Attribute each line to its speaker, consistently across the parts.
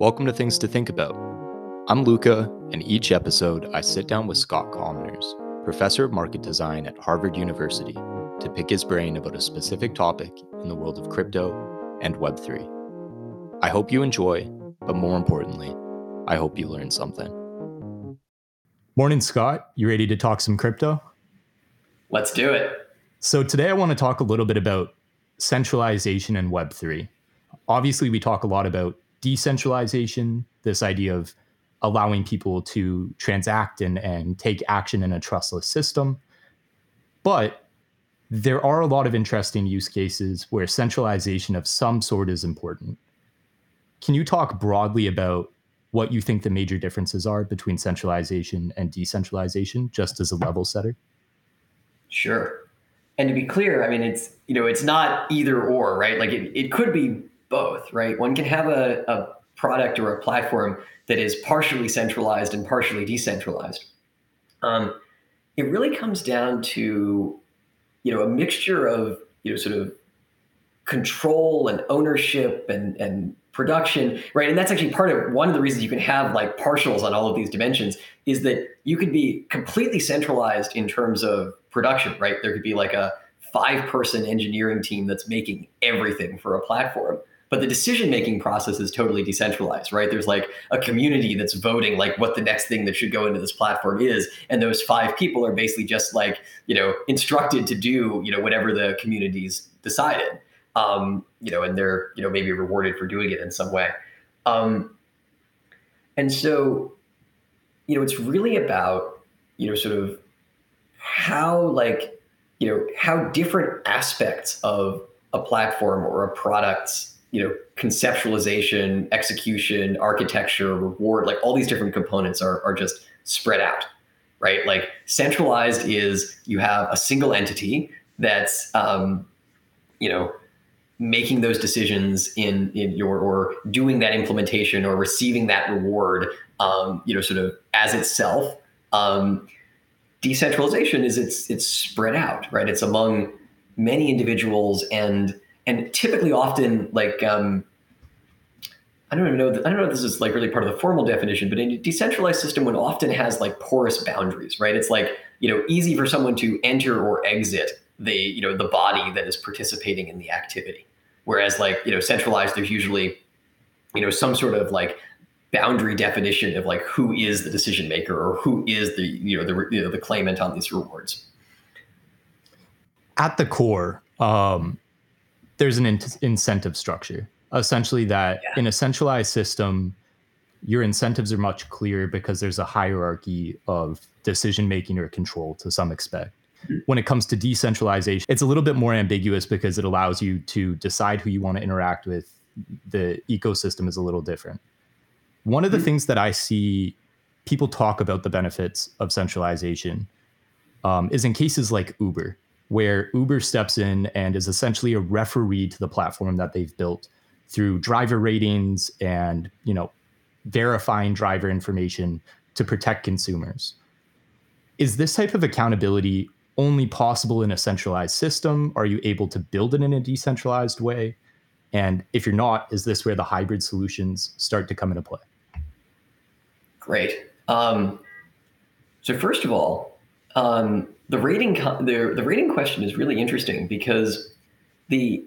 Speaker 1: Welcome to Things to Think About. I'm Luca, and each episode I sit down with Scott Kominers, professor of market design at Harvard University, to pick his brain about a specific topic in the world of crypto and Web3. I hope you enjoy, but more importantly, I hope you learn something. Morning, Scott. You ready to talk some crypto?
Speaker 2: Let's do it.
Speaker 1: So, today I want to talk a little bit about centralization and Web3. Obviously, we talk a lot about decentralization, this idea of allowing people to transact and, and take action in a trustless system. But there are a lot of interesting use cases where centralization of some sort is important. Can you talk broadly about what you think the major differences are between centralization and decentralization, just as a level setter?
Speaker 2: Sure. And to be clear, I mean, it's you know, it's not either or, right? Like it, it could be both, right? One can have a, a product or a platform that is partially centralized and partially decentralized. Um, it really comes down to, you know, a mixture of, you know, sort of control and ownership and, and production, right? And that's actually part of one of the reasons you can have like partials on all of these dimensions is that you could be completely centralized in terms of production, right? There could be like a five person engineering team that's making everything for a platform but the decision making process is totally decentralized right? There's like a community that's voting like what the next thing that should go into this platform is and those five people are basically just like you know instructed to do you know whatever the community's decided. Um, you know and they're you know maybe rewarded for doing it in some way. Um, and so you know it's really about you know sort of how like you know how different aspects of a platform or a product's you know conceptualization execution architecture reward like all these different components are, are just spread out right? Like centralized is you have a single entity that's um, you know making those decisions in in your or doing that implementation or receiving that reward um, you know sort of as itself. Um, decentralization is it's it's spread out right? It's among many individuals and and typically often like um, I don't even know. I don't know if this is like really part of the formal definition, but in a decentralized system, one often has like porous boundaries, right? It's like you know easy for someone to enter or exit the you know the body that is participating in the activity. Whereas like you know centralized, there's usually you know some sort of like boundary definition of like who is the decision maker or who is the you know the you know the claimant on these rewards.
Speaker 1: At the core, um, there's an in- incentive structure essentially that yeah. in a centralized system your incentives are much clearer because there's a hierarchy of decision making or control to some extent when it comes to decentralization it's a little bit more ambiguous because it allows you to decide who you want to interact with the ecosystem is a little different one of the mm-hmm. things that i see people talk about the benefits of centralization um, is in cases like uber where Uber steps in and is essentially a referee to the platform that they've built through driver ratings and, you know, verifying driver information to protect consumers. Is this type of accountability only possible in a centralized system? Are you able to build it in a decentralized way? And if you're not, is this where the hybrid solutions start to come into play?
Speaker 2: Great. Um, so first of all, um, the rating the, the rating question is really interesting because the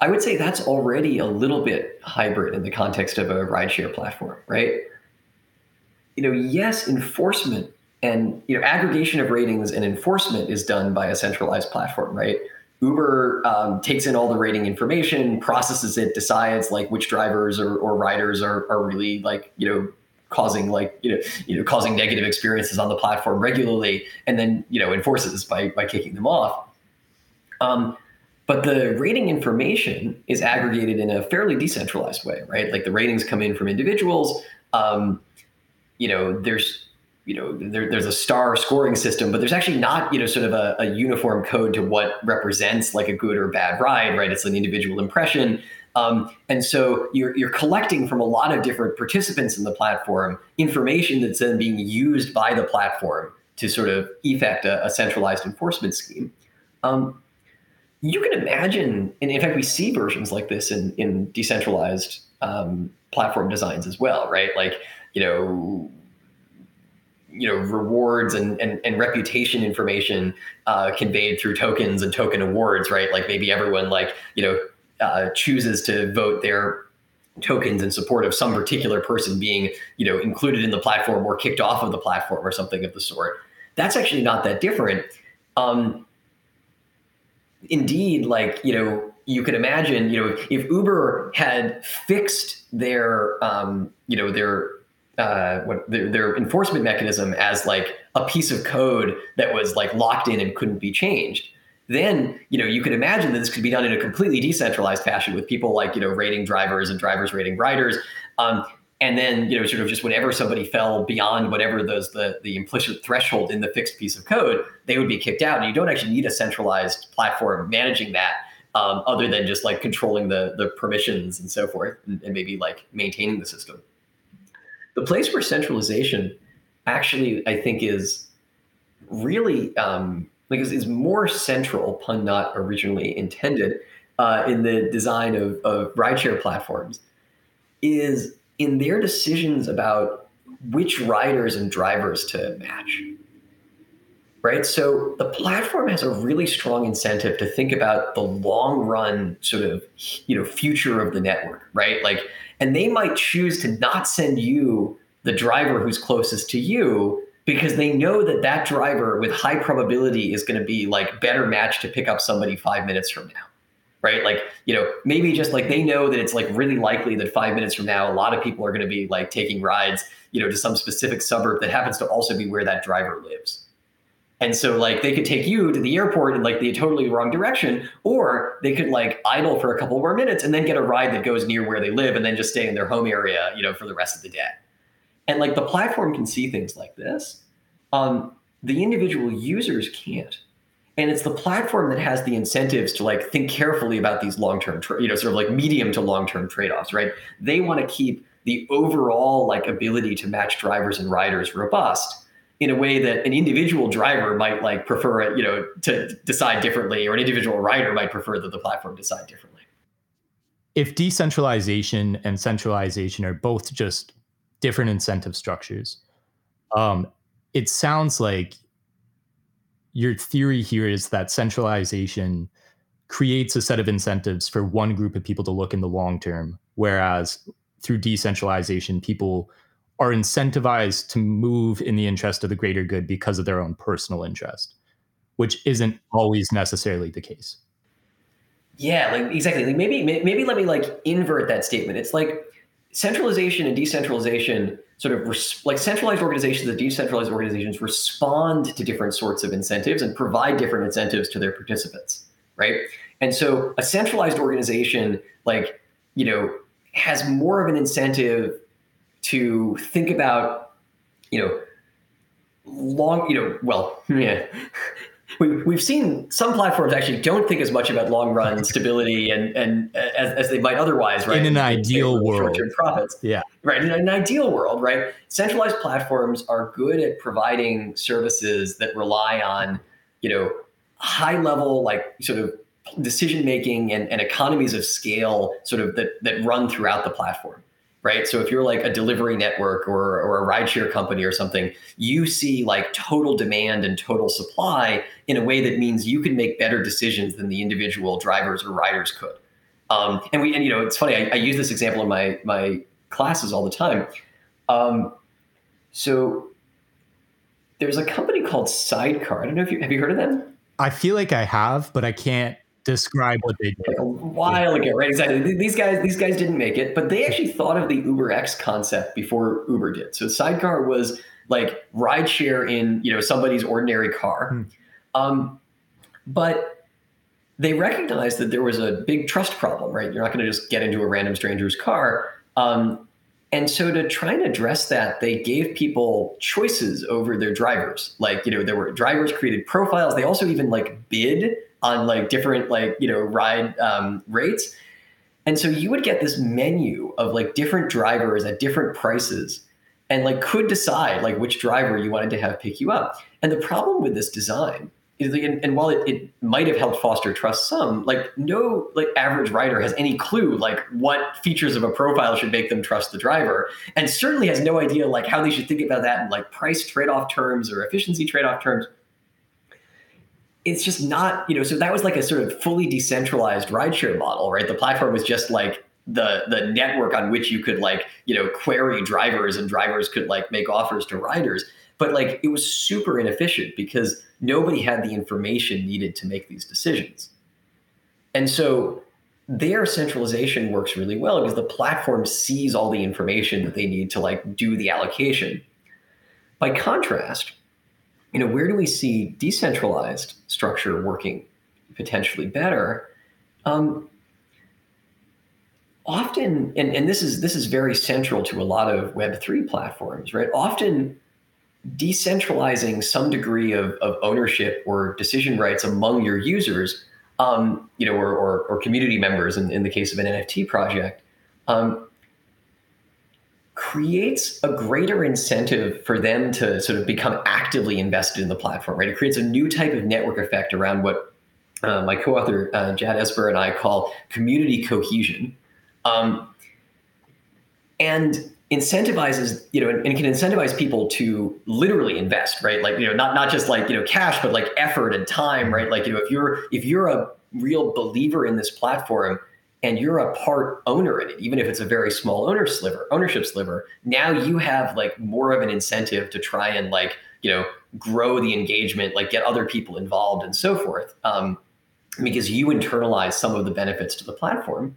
Speaker 2: I would say that's already a little bit hybrid in the context of a rideshare platform, right? You know, yes, enforcement and you know aggregation of ratings and enforcement is done by a centralized platform, right? Uber um, takes in all the rating information, processes it, decides like which drivers or, or riders are, are really like you know causing like you know you know causing negative experiences on the platform regularly and then you know enforces by by kicking them off. Um, but the rating information is aggregated in a fairly decentralized way right? Like the ratings come in from individuals. Um, you know there's you know there, there's a star scoring system but there's actually not you know sort of a, a uniform code to what represents like a good or bad ride right? It's an individual impression um, and so you're, you're collecting from a lot of different participants in the platform information that's then being used by the platform to sort of effect a, a centralized enforcement scheme. Um, you can imagine, and in fact, we see versions like this in, in decentralized um, platform designs as well, right? Like you know you know rewards and, and, and reputation information uh, conveyed through tokens and token awards right like maybe everyone like you know uh, chooses to vote their tokens in support of some particular person being you know included in the platform or kicked off of the platform or something of the sort. That's actually not that different. Um, indeed like you know you can imagine you know if uber had fixed their um, you know their uh, what their, their, enforcement mechanism as like a piece of code that was like locked in and couldn't be changed then you know you could imagine that this could be done in a completely decentralized fashion with people like you know rating drivers and drivers rating riders. Um, and then you know sort of just whenever somebody fell beyond whatever those the the implicit threshold in the fixed piece of code they would be kicked out. And you don't actually need a centralized platform managing that um, other than just like controlling the the permissions and so forth and, and maybe like maintaining the system. The place where centralization actually, I think, is really um, like is, is more central, pun not originally intended, uh, in the design of, of rideshare platforms, is in their decisions about which riders and drivers to match. Right. So the platform has a really strong incentive to think about the long run sort of, you know, future of the network, right? Like and they might choose to not send you the driver who's closest to you because they know that that driver with high probability is going to be like better matched to pick up somebody five minutes from now right like you know maybe just like they know that it's like really likely that five minutes from now a lot of people are going to be like taking rides you know to some specific suburb that happens to also be where that driver lives and so like they could take you to the airport in like the totally wrong direction, or they could like idle for a couple more minutes and then get a ride that goes near where they live and then just stay in their home area, you know, for the rest of the day. And like the platform can see things like this. Um, the individual users can't. And it's the platform that has the incentives to like think carefully about these long-term, tra- you know, sort of like medium to long-term trade-offs, right? They want to keep the overall like ability to match drivers and riders robust in a way that an individual driver might like prefer it, you know, to decide differently, or an individual rider might prefer that the platform decide differently.
Speaker 1: If decentralization and centralization are both just different incentive structures, um, it sounds like your theory here is that centralization creates a set of incentives for one group of people to look in the long term, whereas through decentralization, people are incentivized to move in the interest of the greater good because of their own personal interest, which isn't always necessarily the case.
Speaker 2: Yeah, like exactly. Like maybe maybe let me like invert that statement. It's like centralization and decentralization sort of res- like centralized organizations and decentralized organizations respond to different sorts of incentives and provide different incentives to their participants, right? And so a centralized organization like, you know, has more of an incentive to think about, you know, long, you know, well, hmm. yeah. We, we've seen some platforms actually don't think as much about long run stability and and uh, as, as they might otherwise, right?
Speaker 1: In an ideal world,
Speaker 2: short-term profits.
Speaker 1: Yeah,
Speaker 2: right. In an ideal world, right? Centralized platforms are good at providing services that rely on, you know, high level like sort of decision making and, and economies of scale, sort of that that run throughout the platform right? So if you're like a delivery network or, or a rideshare company or something, you see like total demand and total supply in a way that means you can make better decisions than the individual drivers or riders could. Um, and we, and you know, it's funny. I, I, use this example in my my classes all the time. Um, so there's a company called Sidecar. I don't know if you have you heard of them.
Speaker 1: I feel like I have, but I can't describe what they did
Speaker 2: like a while ago, right? Exactly. These guys, these guys didn't make it, but they actually thought of the Uber X concept before Uber did. So Sidecar was like rideshare in you know somebody's ordinary car, hmm. um, but they recognized that there was a big trust problem, right? You're not going to just get into a random stranger's car. Um, and so to try and address that, they gave people choices over their drivers. Like, you know, there were drivers created profiles. They also even like bid on like different like you know ride um, rates and so you would get this menu of like different drivers at different prices and like could decide like which driver you wanted to have pick you up and the problem with this design is and, and while it, it might have helped foster trust some, like no like average rider has any clue like what features of a profile should make them trust the driver, and certainly has no idea like how they should think about that in like price trade-off terms or efficiency trade-off terms. It's just not, you know, so that was like a sort of fully decentralized rideshare model, right? The platform was just like the the network on which you could like, you know, query drivers and drivers could like make offers to riders but like it was super inefficient because nobody had the information needed to make these decisions. And so their centralization works really well because the platform sees all the information that they need to like do the allocation. By contrast, you know, where do we see decentralized structure working potentially better? Um, often, and, and this is this is very central to a lot of Web3 platforms, right? Often decentralizing some degree of, of ownership or decision rights among your users, um, you know, or, or, or, community members in, in the case of an NFT project, um, creates a greater incentive for them to sort of become actively invested in the platform, right? It creates a new type of network effect around what uh, my co-author uh, Jad Esber and I call community cohesion. Um, and incentivizes you know and, and, can incentivize people to literally invest right like you know not not just like you know cash but like effort and time right like you know if you're if you're a real believer in this platform and you're a part owner in it even if it's a very small owner sliver ownership sliver now you have like more of an incentive to try and like you know grow the engagement like get other people involved and so forth um, because you internalize some of the benefits to the platform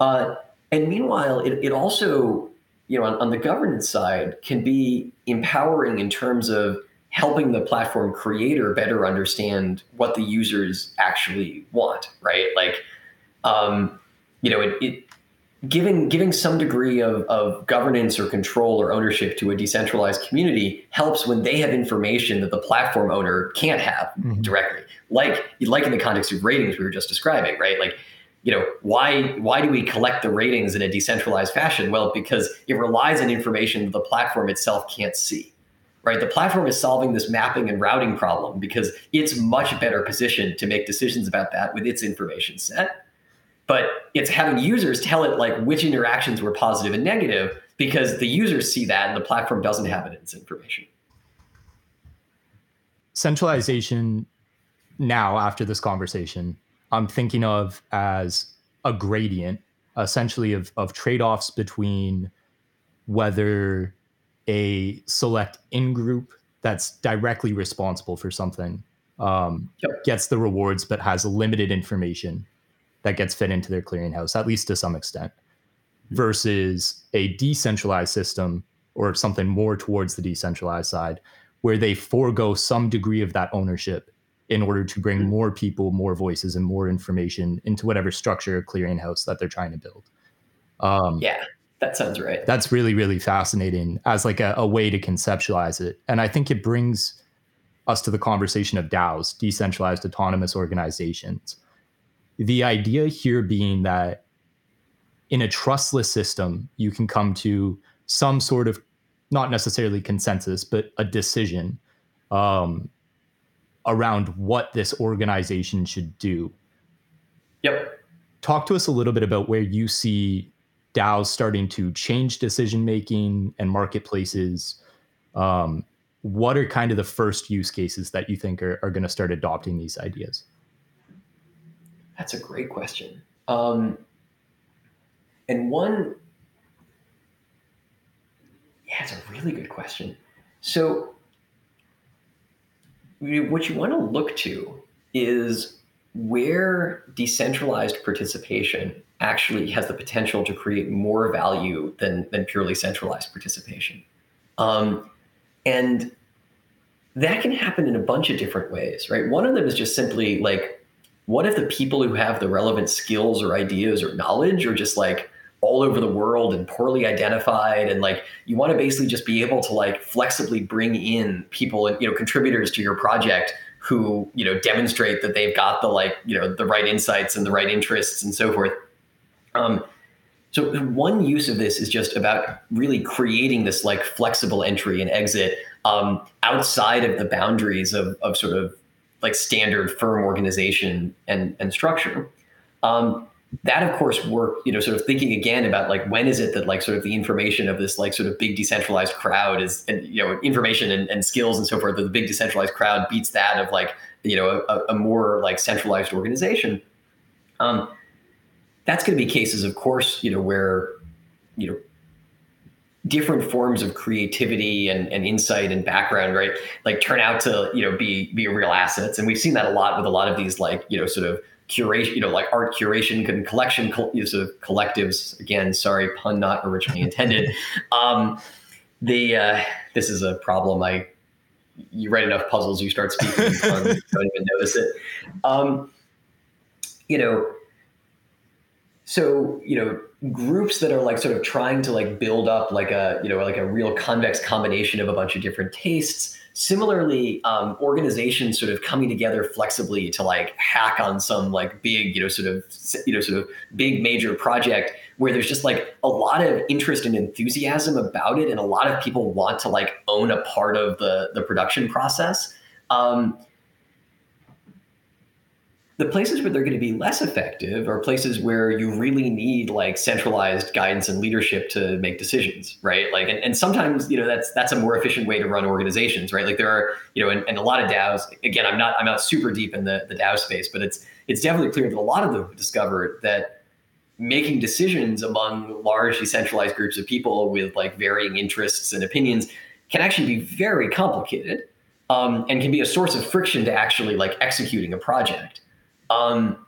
Speaker 2: uh, and meanwhile it, it also you know, on, on the governance side can be empowering in terms of helping the platform creator better understand what the users actually want, right? Like, um, you know, it, it giving giving some degree of, of governance or control or ownership to a decentralized community helps when they have information that the platform owner can't have mm-hmm. directly. Like like in the context of ratings we were just describing right? Like you know why why do we collect the ratings in a decentralized fashion? Well because it relies on information that the platform itself can't see right? The platform is solving this mapping and routing problem because it's much better positioned to make decisions about that with its information set but it's having users tell it like which interactions were positive and negative because the users see that and the platform doesn't have it in its information
Speaker 1: centralization now after this conversation I'm thinking of as a gradient, essentially of, of trade offs between whether a select in group that's directly responsible for something um, yep. gets the rewards but has limited information that gets fed into their clearinghouse, at least to some extent, versus a decentralized system or something more towards the decentralized side where they forego some degree of that ownership in order to bring mm-hmm. more people, more voices, and more information into whatever structure clearinghouse that they're trying to build.
Speaker 2: Um, yeah, that sounds right.
Speaker 1: That's really, really fascinating as like a, a way to conceptualize it. And I think it brings us to the conversation of DAOs, decentralized autonomous organizations. The idea here being that in a trustless system, you can come to some sort of not necessarily consensus, but a decision um, around what this organization should do.
Speaker 2: Yep.
Speaker 1: Talk to us a little bit about where you see DAOs starting to change decision making and marketplaces. Um, what are kind of the first use cases that you think are, are going to start adopting these ideas?
Speaker 2: That's a great question. Um, and one, yeah, it's a really good question. So what you want to look to is where decentralized participation actually has the potential to create more value than, than purely centralized participation. Um, and that can happen in a bunch of different ways, right? One of them is just simply like, what if the people who have the relevant skills or ideas or knowledge are just like all over the world and poorly identified? And like you want to basically just be able to like flexibly bring in people and you know contributors to your project who you know demonstrate that they've got the like you know the right insights and the right interests and so forth. Um, so one use of this is just about really creating this like flexible entry and exit um, outside of the boundaries of, of sort of like standard firm organization and and structure. Um, that of course work you know sort of thinking again about like when is it that like sort of the information of this like sort of big decentralized crowd is and you know information and, and skills and so forth that the big decentralized crowd beats that of like you know a, a more like centralized organization um, that's going to be cases of course you know where you know different forms of creativity and, and insight and background right like turn out to you know be be real assets and we've seen that a lot with a lot of these like you know sort of curation, you know, like art curation and collection use of collectives. Again, sorry, pun not originally intended. Um, the uh, this is a problem. I you write enough puzzles, you start speaking puns, you don't even notice it. Um, you know, so you know, groups that are like sort of trying to like build up like a you know like a real convex combination of a bunch of different tastes Similarly, um, organizations sort of coming together flexibly to like hack on some like big, you know, sort of, you know, sort of big major project where there's just like a lot of interest and enthusiasm about it, and a lot of people want to like own a part of the the production process. Um, the places where they're going to be less effective are places where you really need like centralized guidance and leadership to make decisions right? Like and, and sometimes you know that's that's a more efficient way to run organizations right? Like there are you know and, and a lot of daos again i'm not i'm not super deep in the the dao space but it's it's definitely clear that a lot of them have discovered that making decisions among large decentralized groups of people with like varying interests and opinions can actually be very complicated um, and can be a source of friction to actually like executing a project um,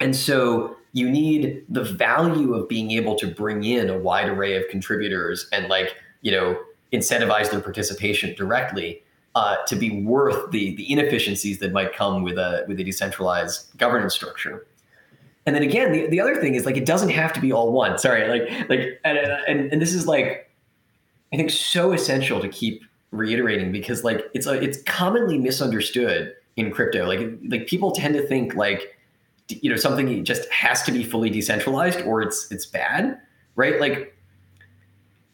Speaker 2: and so you need the value of being able to bring in a wide array of contributors and like, you know, incentivize their participation directly uh, to be worth the the inefficiencies that might come with a with a decentralized governance structure. And then again, the, the other thing is like it doesn't have to be all one. Sorry, like like and, and and this is like I think so essential to keep reiterating because like it's a, it's commonly misunderstood in crypto. Like like people tend to think like you know something just has to be fully decentralized or it's it's bad, right? Like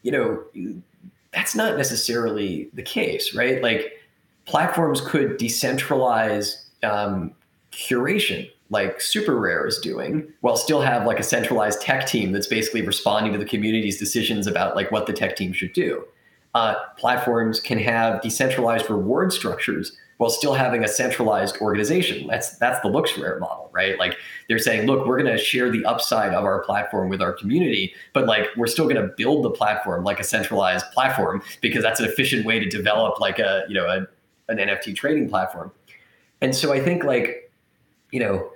Speaker 2: you know that's not necessarily the case, right? Like platforms could decentralize um, curation like SuperRare is doing while still have like a centralized tech team that's basically responding to the community's decisions about like what the tech team should do uh, platforms can have decentralized reward structures while still having a centralized organization. That's that's the LooksRare model, right? Like they're saying, look, we're going to share the upside of our platform with our community, but like we're still going to build the platform like a centralized platform because that's an efficient way to develop like a you know a, an NFT trading platform. And so I think like you know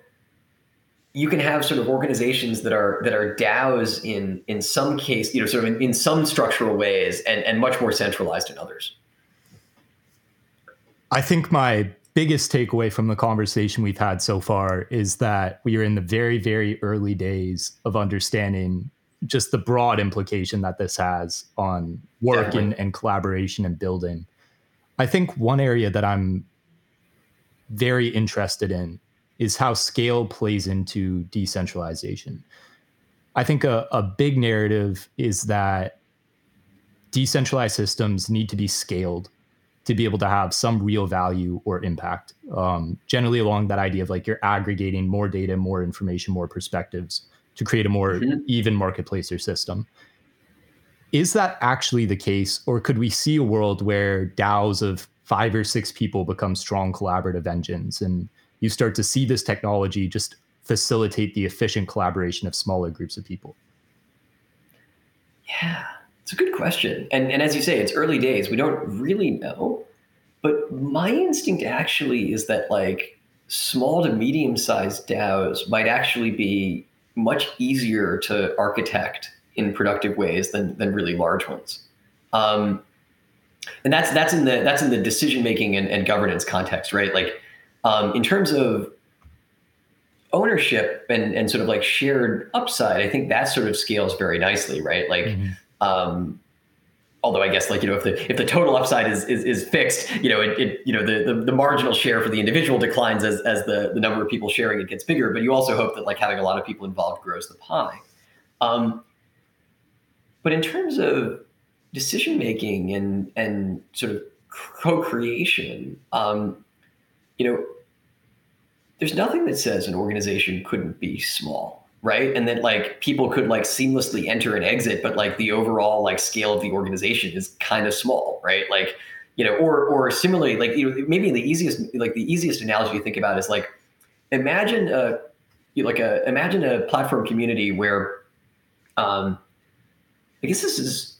Speaker 2: you can have sort of organizations that are that are DAOs in in some case, you know, sort of in, in some structural ways and, and much more centralized in others.
Speaker 1: I think my biggest takeaway from the conversation we've had so far is that we are in the very, very early days of understanding just the broad implication that this has on work and, and collaboration and building. I think one area that I'm very interested in is how scale plays into decentralization. I think a, a big narrative is that decentralized systems need to be scaled to be able to have some real value or impact. Um, generally, along that idea of like you're aggregating more data, more information, more perspectives to create a more mm-hmm. even marketplace or system. Is that actually the case, or could we see a world where DAOs of five or six people become strong collaborative engines, and you start to see this technology just facilitate the efficient collaboration of smaller groups of people?
Speaker 2: Yeah, it's a good question. And, and as you say, it's early days. We don't really know. But my instinct actually is that like small to medium sized DAOs might actually be much easier to architect in productive ways than, than really large ones. Um, and that's that's in the that's in the decision making and, and governance context, right? Like um, in terms of ownership and, and sort of like shared upside, I think that sort of scales very nicely, right? Like mm-hmm. Um, although I guess like you know if the if the total upside is is, is fixed, you know it, it you know the, the, the marginal share for the individual declines as as the the number of people sharing it gets bigger. But you also hope that like having a lot of people involved grows the pie. Um, but in terms of decision making and and sort of co-creation, um, you know, there's nothing that says an organization couldn't be small, right? And that like people could like seamlessly enter and exit, but like the overall like scale of the organization is kind of small, right? Like, you know, or or similarly, like you know, maybe the easiest like the easiest analogy to think about is like imagine a like a imagine a platform community where um I guess this is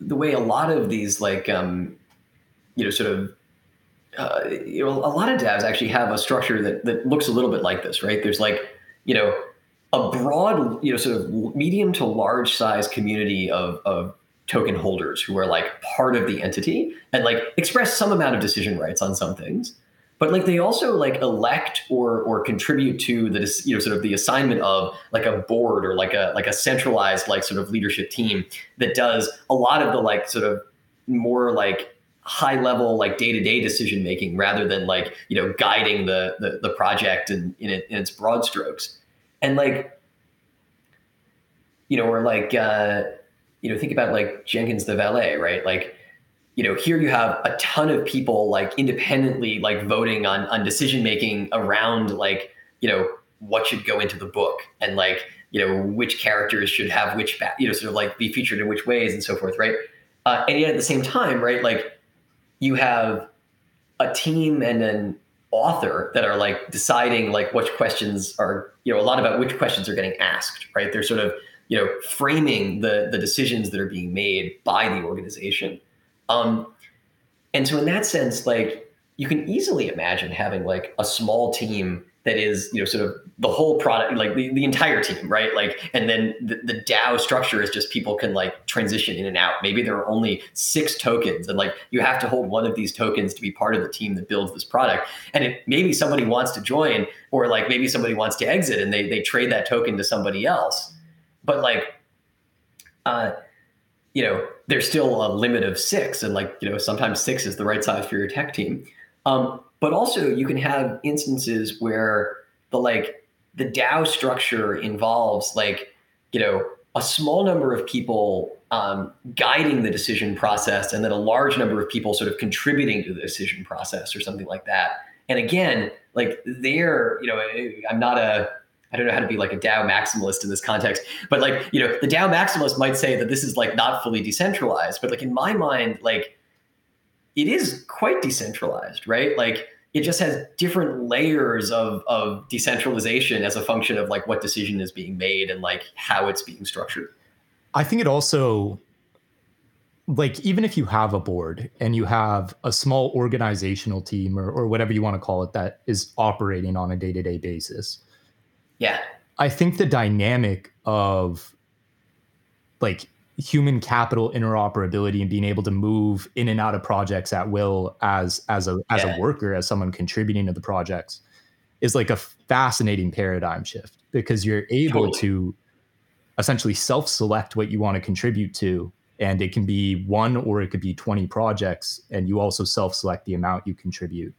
Speaker 2: the way a lot of these like um you know sort of uh, you know, a lot of DAOs actually have a structure that that looks a little bit like this, right? There's like, you know, a broad, you know, sort of medium to large size community of of token holders who are like part of the entity and like express some amount of decision rights on some things. But like they also like elect or or contribute to the you know sort of the assignment of like a board or like a like a centralized like sort of leadership team that does a lot of the like sort of more like high level like day-to-day decision making rather than like you know guiding the the, the project and in, in, its broad strokes and like you know or like uh you know think about like jenkins the valet right? Like you know here you have a ton of people like independently like voting on on decision making around like you know what should go into the book and like you know which characters should have which you know sort of like be featured in which ways and so forth right? Uh, and yet at the same time right like you have a team and an author that are like deciding like which questions are you know a lot about which questions are getting asked right? They're sort of you know framing the the decisions that are being made by the organization. Um and so in that sense like you can easily imagine having like a small team that is you know sort of the whole product like the, the entire team right? Like and then the, the dao structure is just people can like transition in and out. Maybe there are only six tokens and like you have to hold one of these tokens to be part of the team that builds this product. And it maybe somebody wants to join or like maybe somebody wants to exit and they they trade that token to somebody else. But like uh you know there's still a limit of six and like you know sometimes six is the right size for your tech team. Um but also you can have instances where the like the DAO structure involves like, you know, a small number of people um, guiding the decision process and then a large number of people sort of contributing to the decision process or something like that. And again, like there, you know, I'm not a, I don't know how to be like a DAO maximalist in this context, but like, you know, the DAO maximalist might say that this is like not fully decentralized, but like in my mind, like it is quite decentralized, right? Like it just has different layers of, of decentralization as a function of like what decision is being made and like how it's being structured.
Speaker 1: I think it also like even if you have a board and you have a small organizational team or, or whatever you want to call it that is operating on a day-to-day basis.
Speaker 2: Yeah.
Speaker 1: I think the dynamic of like human capital interoperability and being able to move in and out of projects at will as as a as yeah. a worker as someone contributing to the projects is like a fascinating paradigm shift because you're able totally. to essentially self-select what you want to contribute to and it can be one or it could be 20 projects and you also self-select the amount you contribute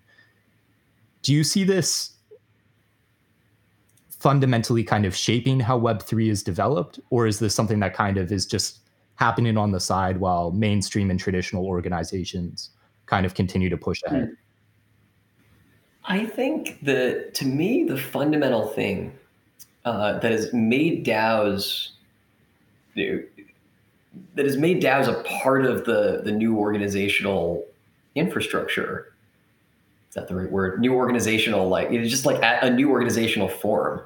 Speaker 1: do you see this fundamentally kind of shaping how web3 is developed or is this something that kind of is just happening on the side while mainstream and traditional organizations kind of continue to push ahead?
Speaker 2: I think the to me the fundamental thing uh, that has made DAOs that has made DAOs a part of the the new organizational infrastructure. Is that the right word? New organizational like it's just like a new organizational form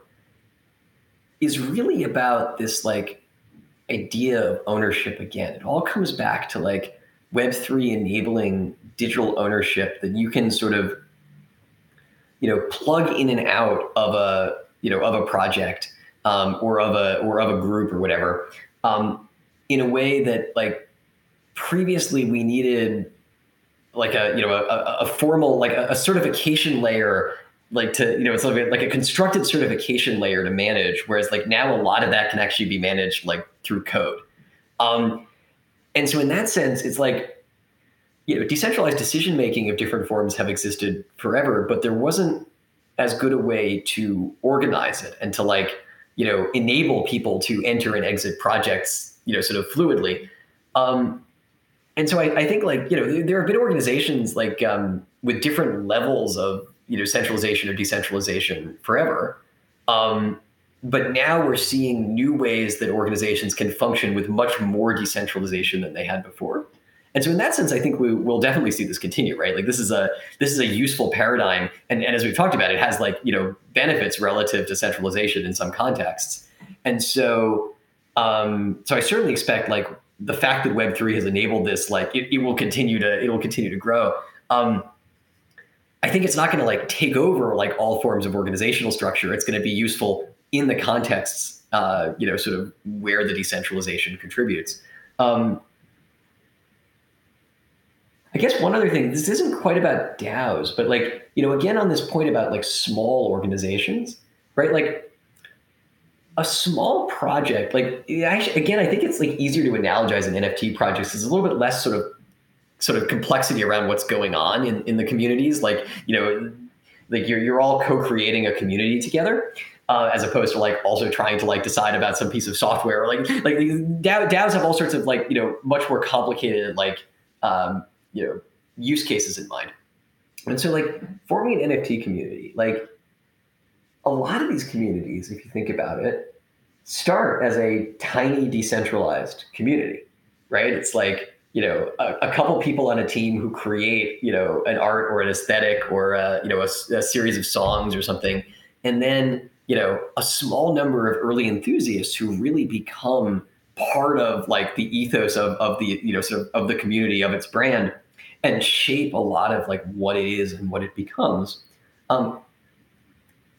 Speaker 2: is really about this like idea of ownership again. It all comes back to like Web3 enabling digital ownership that you can sort of, you know, plug in and out of a, you know, of a project um, or of a or of a group or whatever, um, in a way that like previously we needed like a you know a, a formal like a, a certification layer like to you know it's like a, like a constructed certification layer to manage whereas like now a lot of that can actually be managed like through code um, and so in that sense it's like you know decentralized decision making of different forms have existed forever but there wasn't as good a way to organize it and to like you know enable people to enter and exit projects you know sort of fluidly um, and so I, I, think like you know there have been organizations like um, with different levels of you know centralization or decentralization forever. Um, but now we're seeing new ways that organizations can function with much more decentralization than they had before. And so in that sense, I think we will definitely see this continue, right? Like this is a this is a useful paradigm. And, and as we've talked about, it has like, you know, benefits relative to centralization in some contexts. And so um, so I certainly expect like the fact that Web3 has enabled this, like it, it will continue to it will continue to grow. Um, I think it's not going to like take over like all forms of organizational structure. It's going to be useful in the contexts, uh, you know, sort of where the decentralization contributes. Um, I guess one other thing, this isn't quite about DAOs, but like, you know, again, on this point about like small organizations, right? Like a small project, like actually, again, I think it's like easier to analogize an NFT project. There's a little bit less sort of sort of complexity around what's going on in, in the communities. Like, you know, like you're, you're all co-creating a community together. Uh, as opposed to like also trying to like decide about some piece of software or like like DAOs have all sorts of like you know much more complicated like um, you know use cases in mind. And so like forming an NFT community, like a lot of these communities, if you think about it, start as a tiny decentralized community, right? It's like you know a, a, couple people on a team who create you know an art or an aesthetic or a, you know a, a, series of songs or something and then you know a small number of early enthusiasts who really become part of like the ethos of, of the you know sort of, of the community of its brand and shape a lot of like what it is and what it becomes um,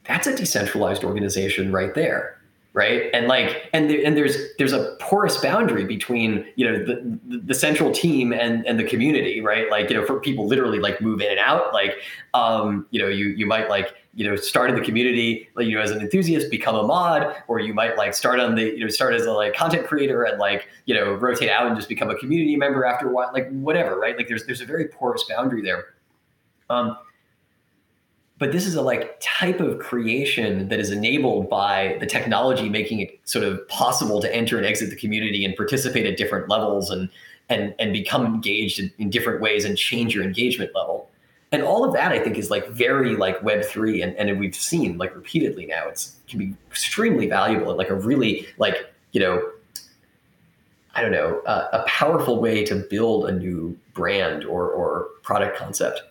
Speaker 2: that's a decentralized organization right there right? And like and there, and there's there's a porous boundary between you know the, the central team and and the community right? Like you know for people literally like move in and out like um you know you you might like you know start in the community like you know as an enthusiast become a mod or you might like start on the you know start as a like content creator and like you know rotate out and just become a community member after a while like whatever right? Like there's there's a very porous boundary there. Um but this is a like type of creation that is enabled by the technology making it sort of possible to enter and exit the community and participate at different levels and and and become engaged in, in different ways and change your engagement level. And all of that i think is like very like web3 and, and we've seen like repeatedly now. It's can be extremely valuable and like a really like you know i don't know uh, a powerful way to build a new brand or or product concept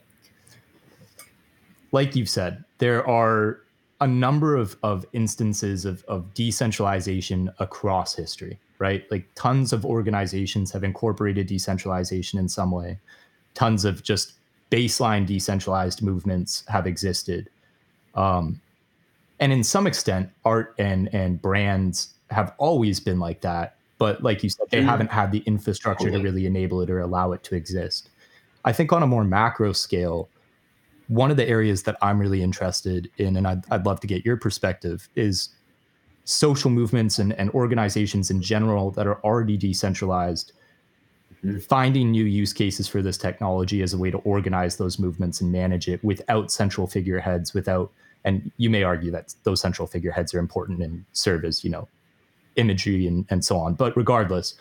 Speaker 1: like you've said, there are a number of, of instances of, of decentralization across history, right? Like tons of organizations have incorporated decentralization in some way. Tons of just baseline decentralized movements have existed. Um, and in some extent, art and, and brands have always been like that. But like you said, they haven't had the infrastructure to really enable it or allow it to exist. I think on a more macro scale, one of the areas that I'm really interested in, and I'd, I'd love to get your perspective, is social movements and, and organizations in general that are already decentralized, mm-hmm. finding new use cases for this technology as a way to organize those movements and manage it without central figureheads, without, and you may argue that those central figureheads are important and serve as, you know, imagery and, and so on. But regardless,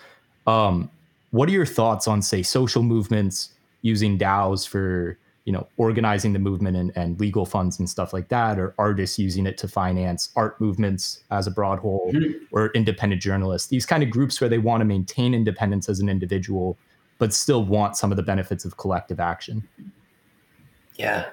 Speaker 1: um, what are your thoughts on, say, social movements using DAOs for you know organizing the movement and, and legal funds and stuff like that or artists using it to finance art movements as a broad whole mm-hmm. or independent journalists. These kind of groups where they want to maintain independence as an individual but still want some of the benefits of collective action.
Speaker 2: Yeah.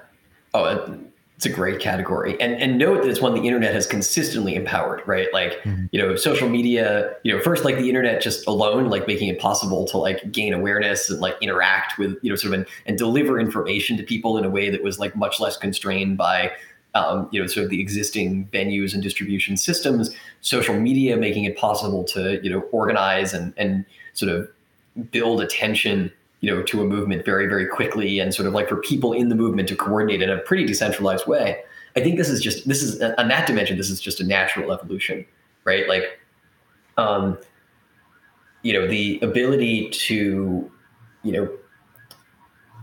Speaker 2: Oh it's a great category. And and note that it's one the internet has consistently empowered right? Like mm-hmm. you know social media you know first like the internet just alone like making it possible to like gain awareness and like interact with you know sort of and, and deliver information to people in a way that was like much less constrained by um, you know sort of the existing venues and distribution systems. Social media making it possible to you know organize and and sort of build attention you know, to a movement very, very quickly and sort of like for people in the movement to coordinate in a pretty decentralized way. I think this is just this is on that dimension, this is just a natural evolution, right? Like um, you know, the ability to, you know,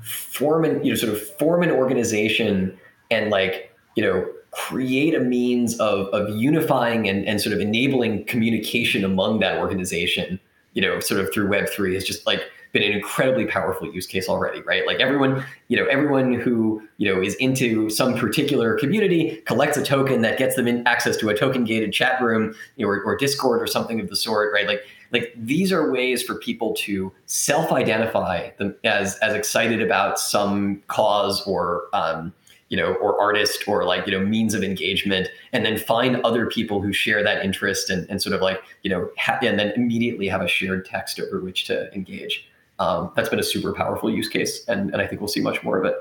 Speaker 2: form an, you know, sort of form an organization and like, you know, create a means of of unifying and, and sort of enabling communication among that organization, you know, sort of through Web3 is just like been an incredibly powerful use case already, right? Like everyone, you know, everyone who you know is into some particular community collects a token that gets them in access to a token gated chat room you know, or, or Discord or something of the sort, right? Like like these are ways for people to self-identify them as as excited about some cause or um, you know or artist or like you know means of engagement and then find other people who share that interest and, and sort of like you know ha- and then immediately have a shared text over which to engage um, that's been a super powerful use case and, and i think we'll see much more of it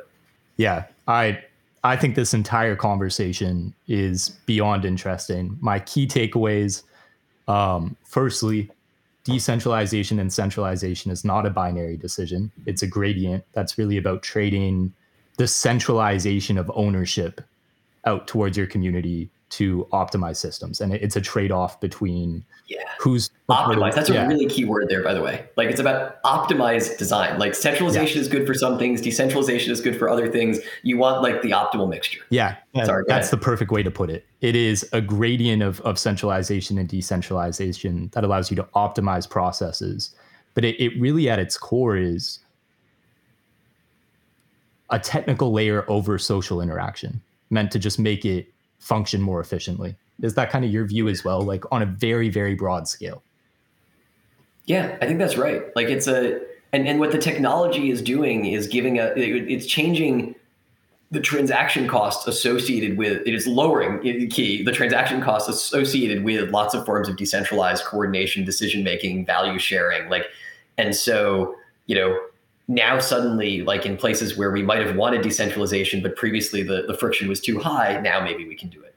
Speaker 1: yeah i i think this entire conversation is beyond interesting my key takeaways um, firstly decentralization and centralization is not a binary decision. It's a gradient that's really about trading the centralization of ownership out towards your community to optimize systems. And it's a trade off between
Speaker 2: yeah.
Speaker 1: who's
Speaker 2: optimized. That's yeah. a really key word there, by the way. Like it's about optimized design. Like centralization yeah. is good for some things, decentralization is good for other things. You want like the optimal mixture.
Speaker 1: Yeah. Sorry, that's the perfect way to put it. It is a gradient of, of centralization and decentralization that allows you to optimize processes. But it, it really at its core is a technical layer over social interaction meant to just make it function more efficiently. Is that kind of your view as well, like on a very, very broad scale?
Speaker 2: Yeah, I think that's right. Like it's a, and, and what the technology is doing is giving a, it, it's changing the transaction costs associated with it is lowering key the transaction costs associated with lots of forms of decentralized coordination decision making value sharing like and so you know now suddenly like in places where we might have wanted decentralization but previously the, the friction was too high now maybe we can do it.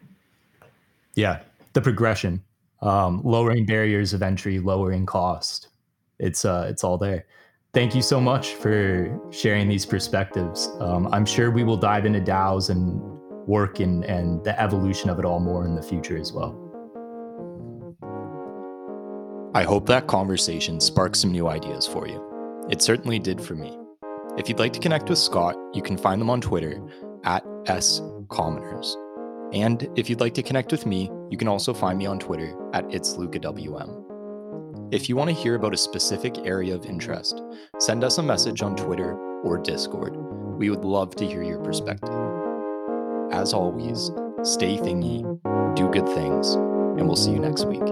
Speaker 1: Yeah the progression um, lowering barriers of entry lowering cost it's uh it's all there. Thank you so much for sharing these perspectives. Um, i'm sure we will dive into daos and work and and the evolution of it all more in the future as well. I hope that conversation sparks some new ideas for you it certainly did for me. If you'd like to connect with Scott, you can find them on Twitter at skominers. And if you'd like to connect with me, you can also find me on Twitter at itslucawm. If you want to hear about a specific area of interest, send us a message on Twitter or Discord. We would love to hear your perspective. As always, stay thingy, do good things, and we'll see you next week.